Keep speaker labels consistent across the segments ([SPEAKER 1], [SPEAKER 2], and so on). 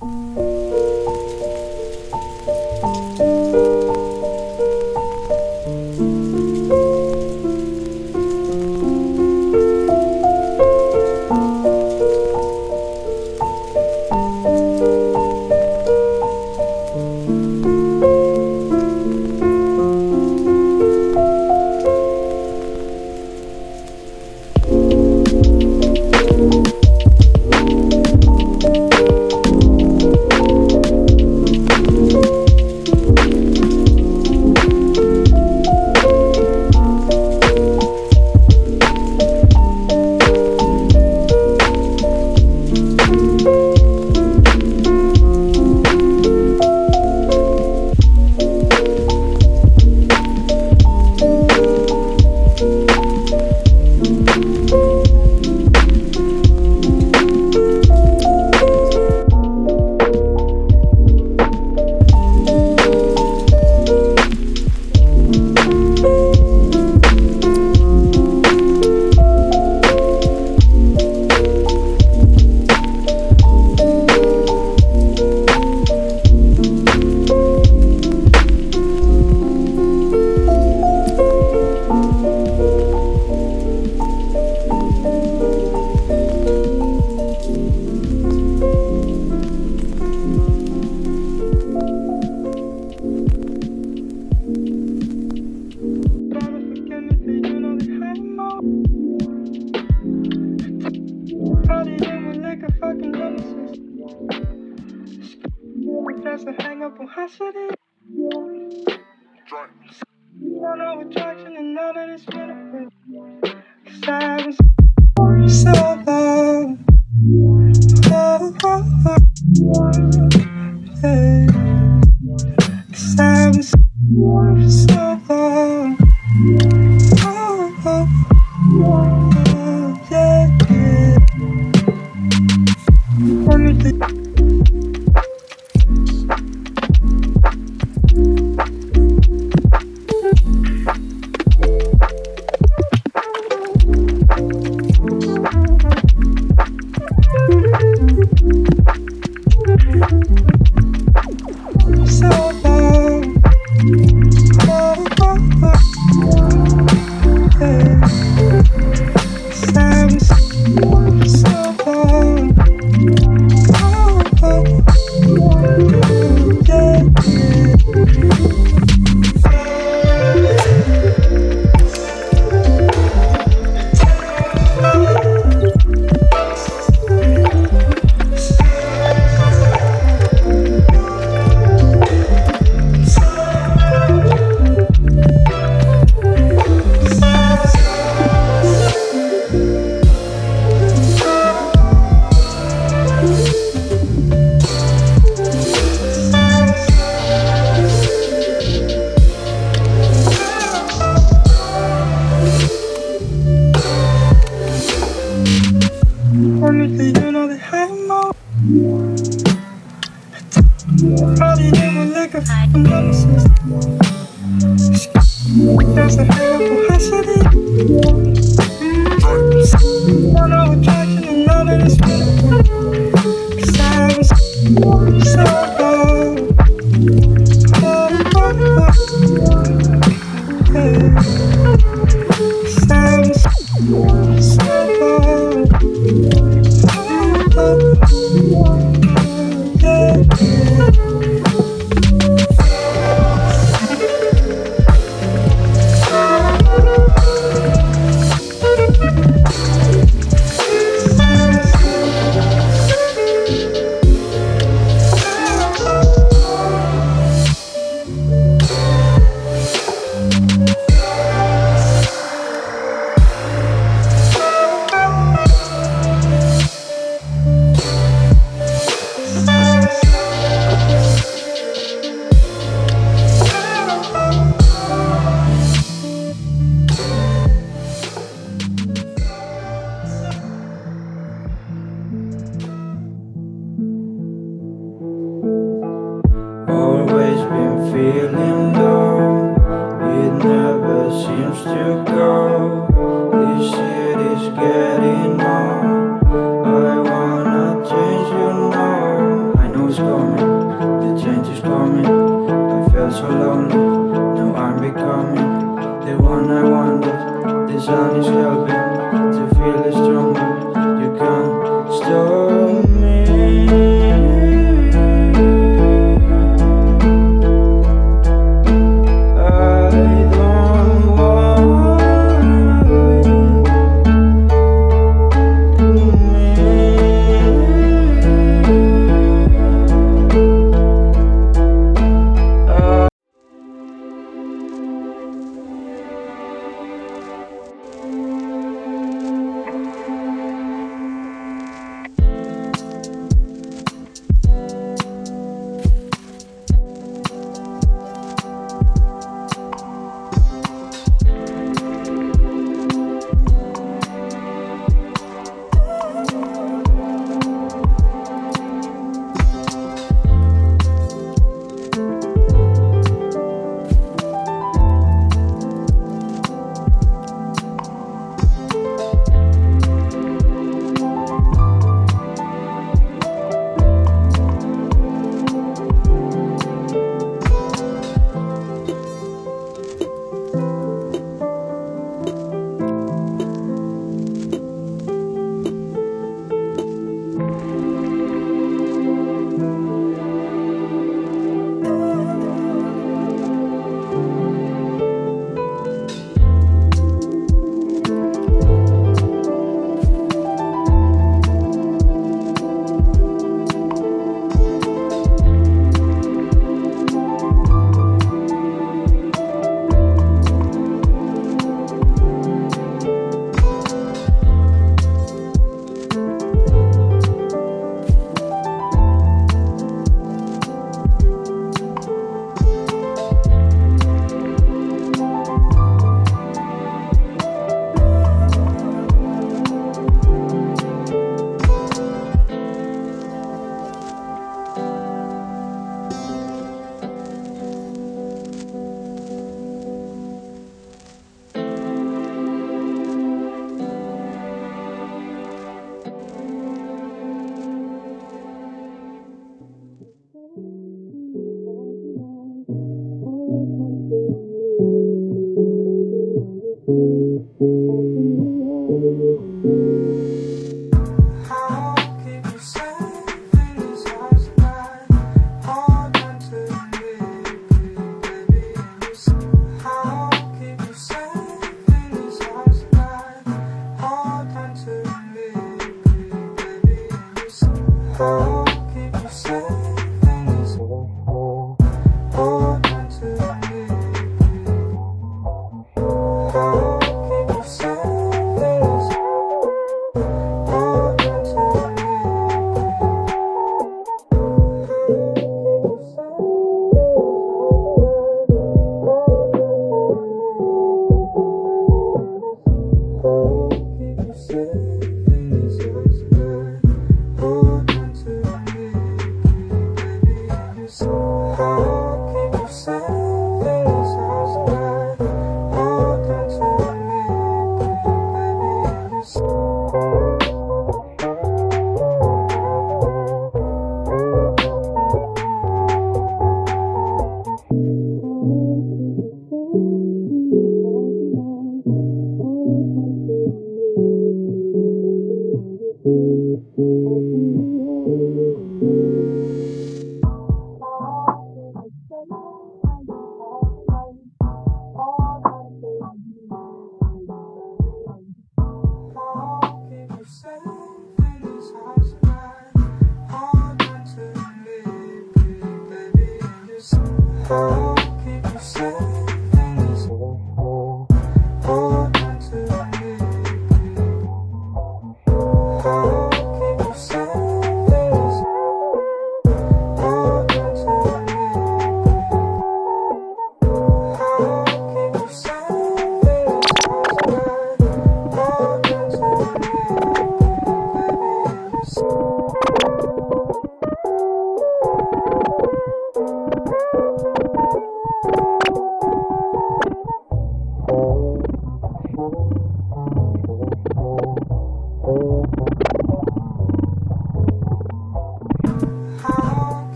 [SPEAKER 1] you. flowers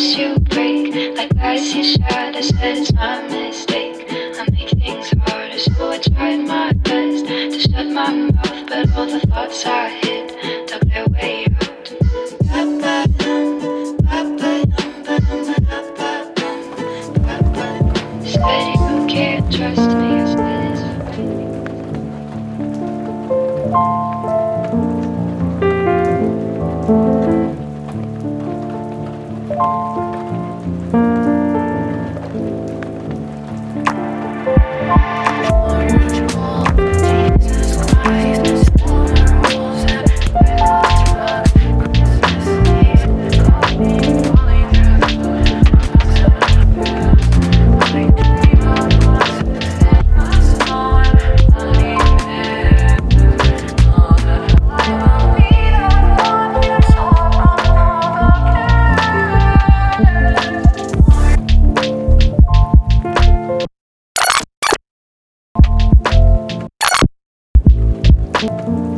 [SPEAKER 1] Watch you break like glass you. I said it's my mistake. I make things harder, so I tried my best to shut my mouth, but all the thoughts I hid dug their way
[SPEAKER 2] Dream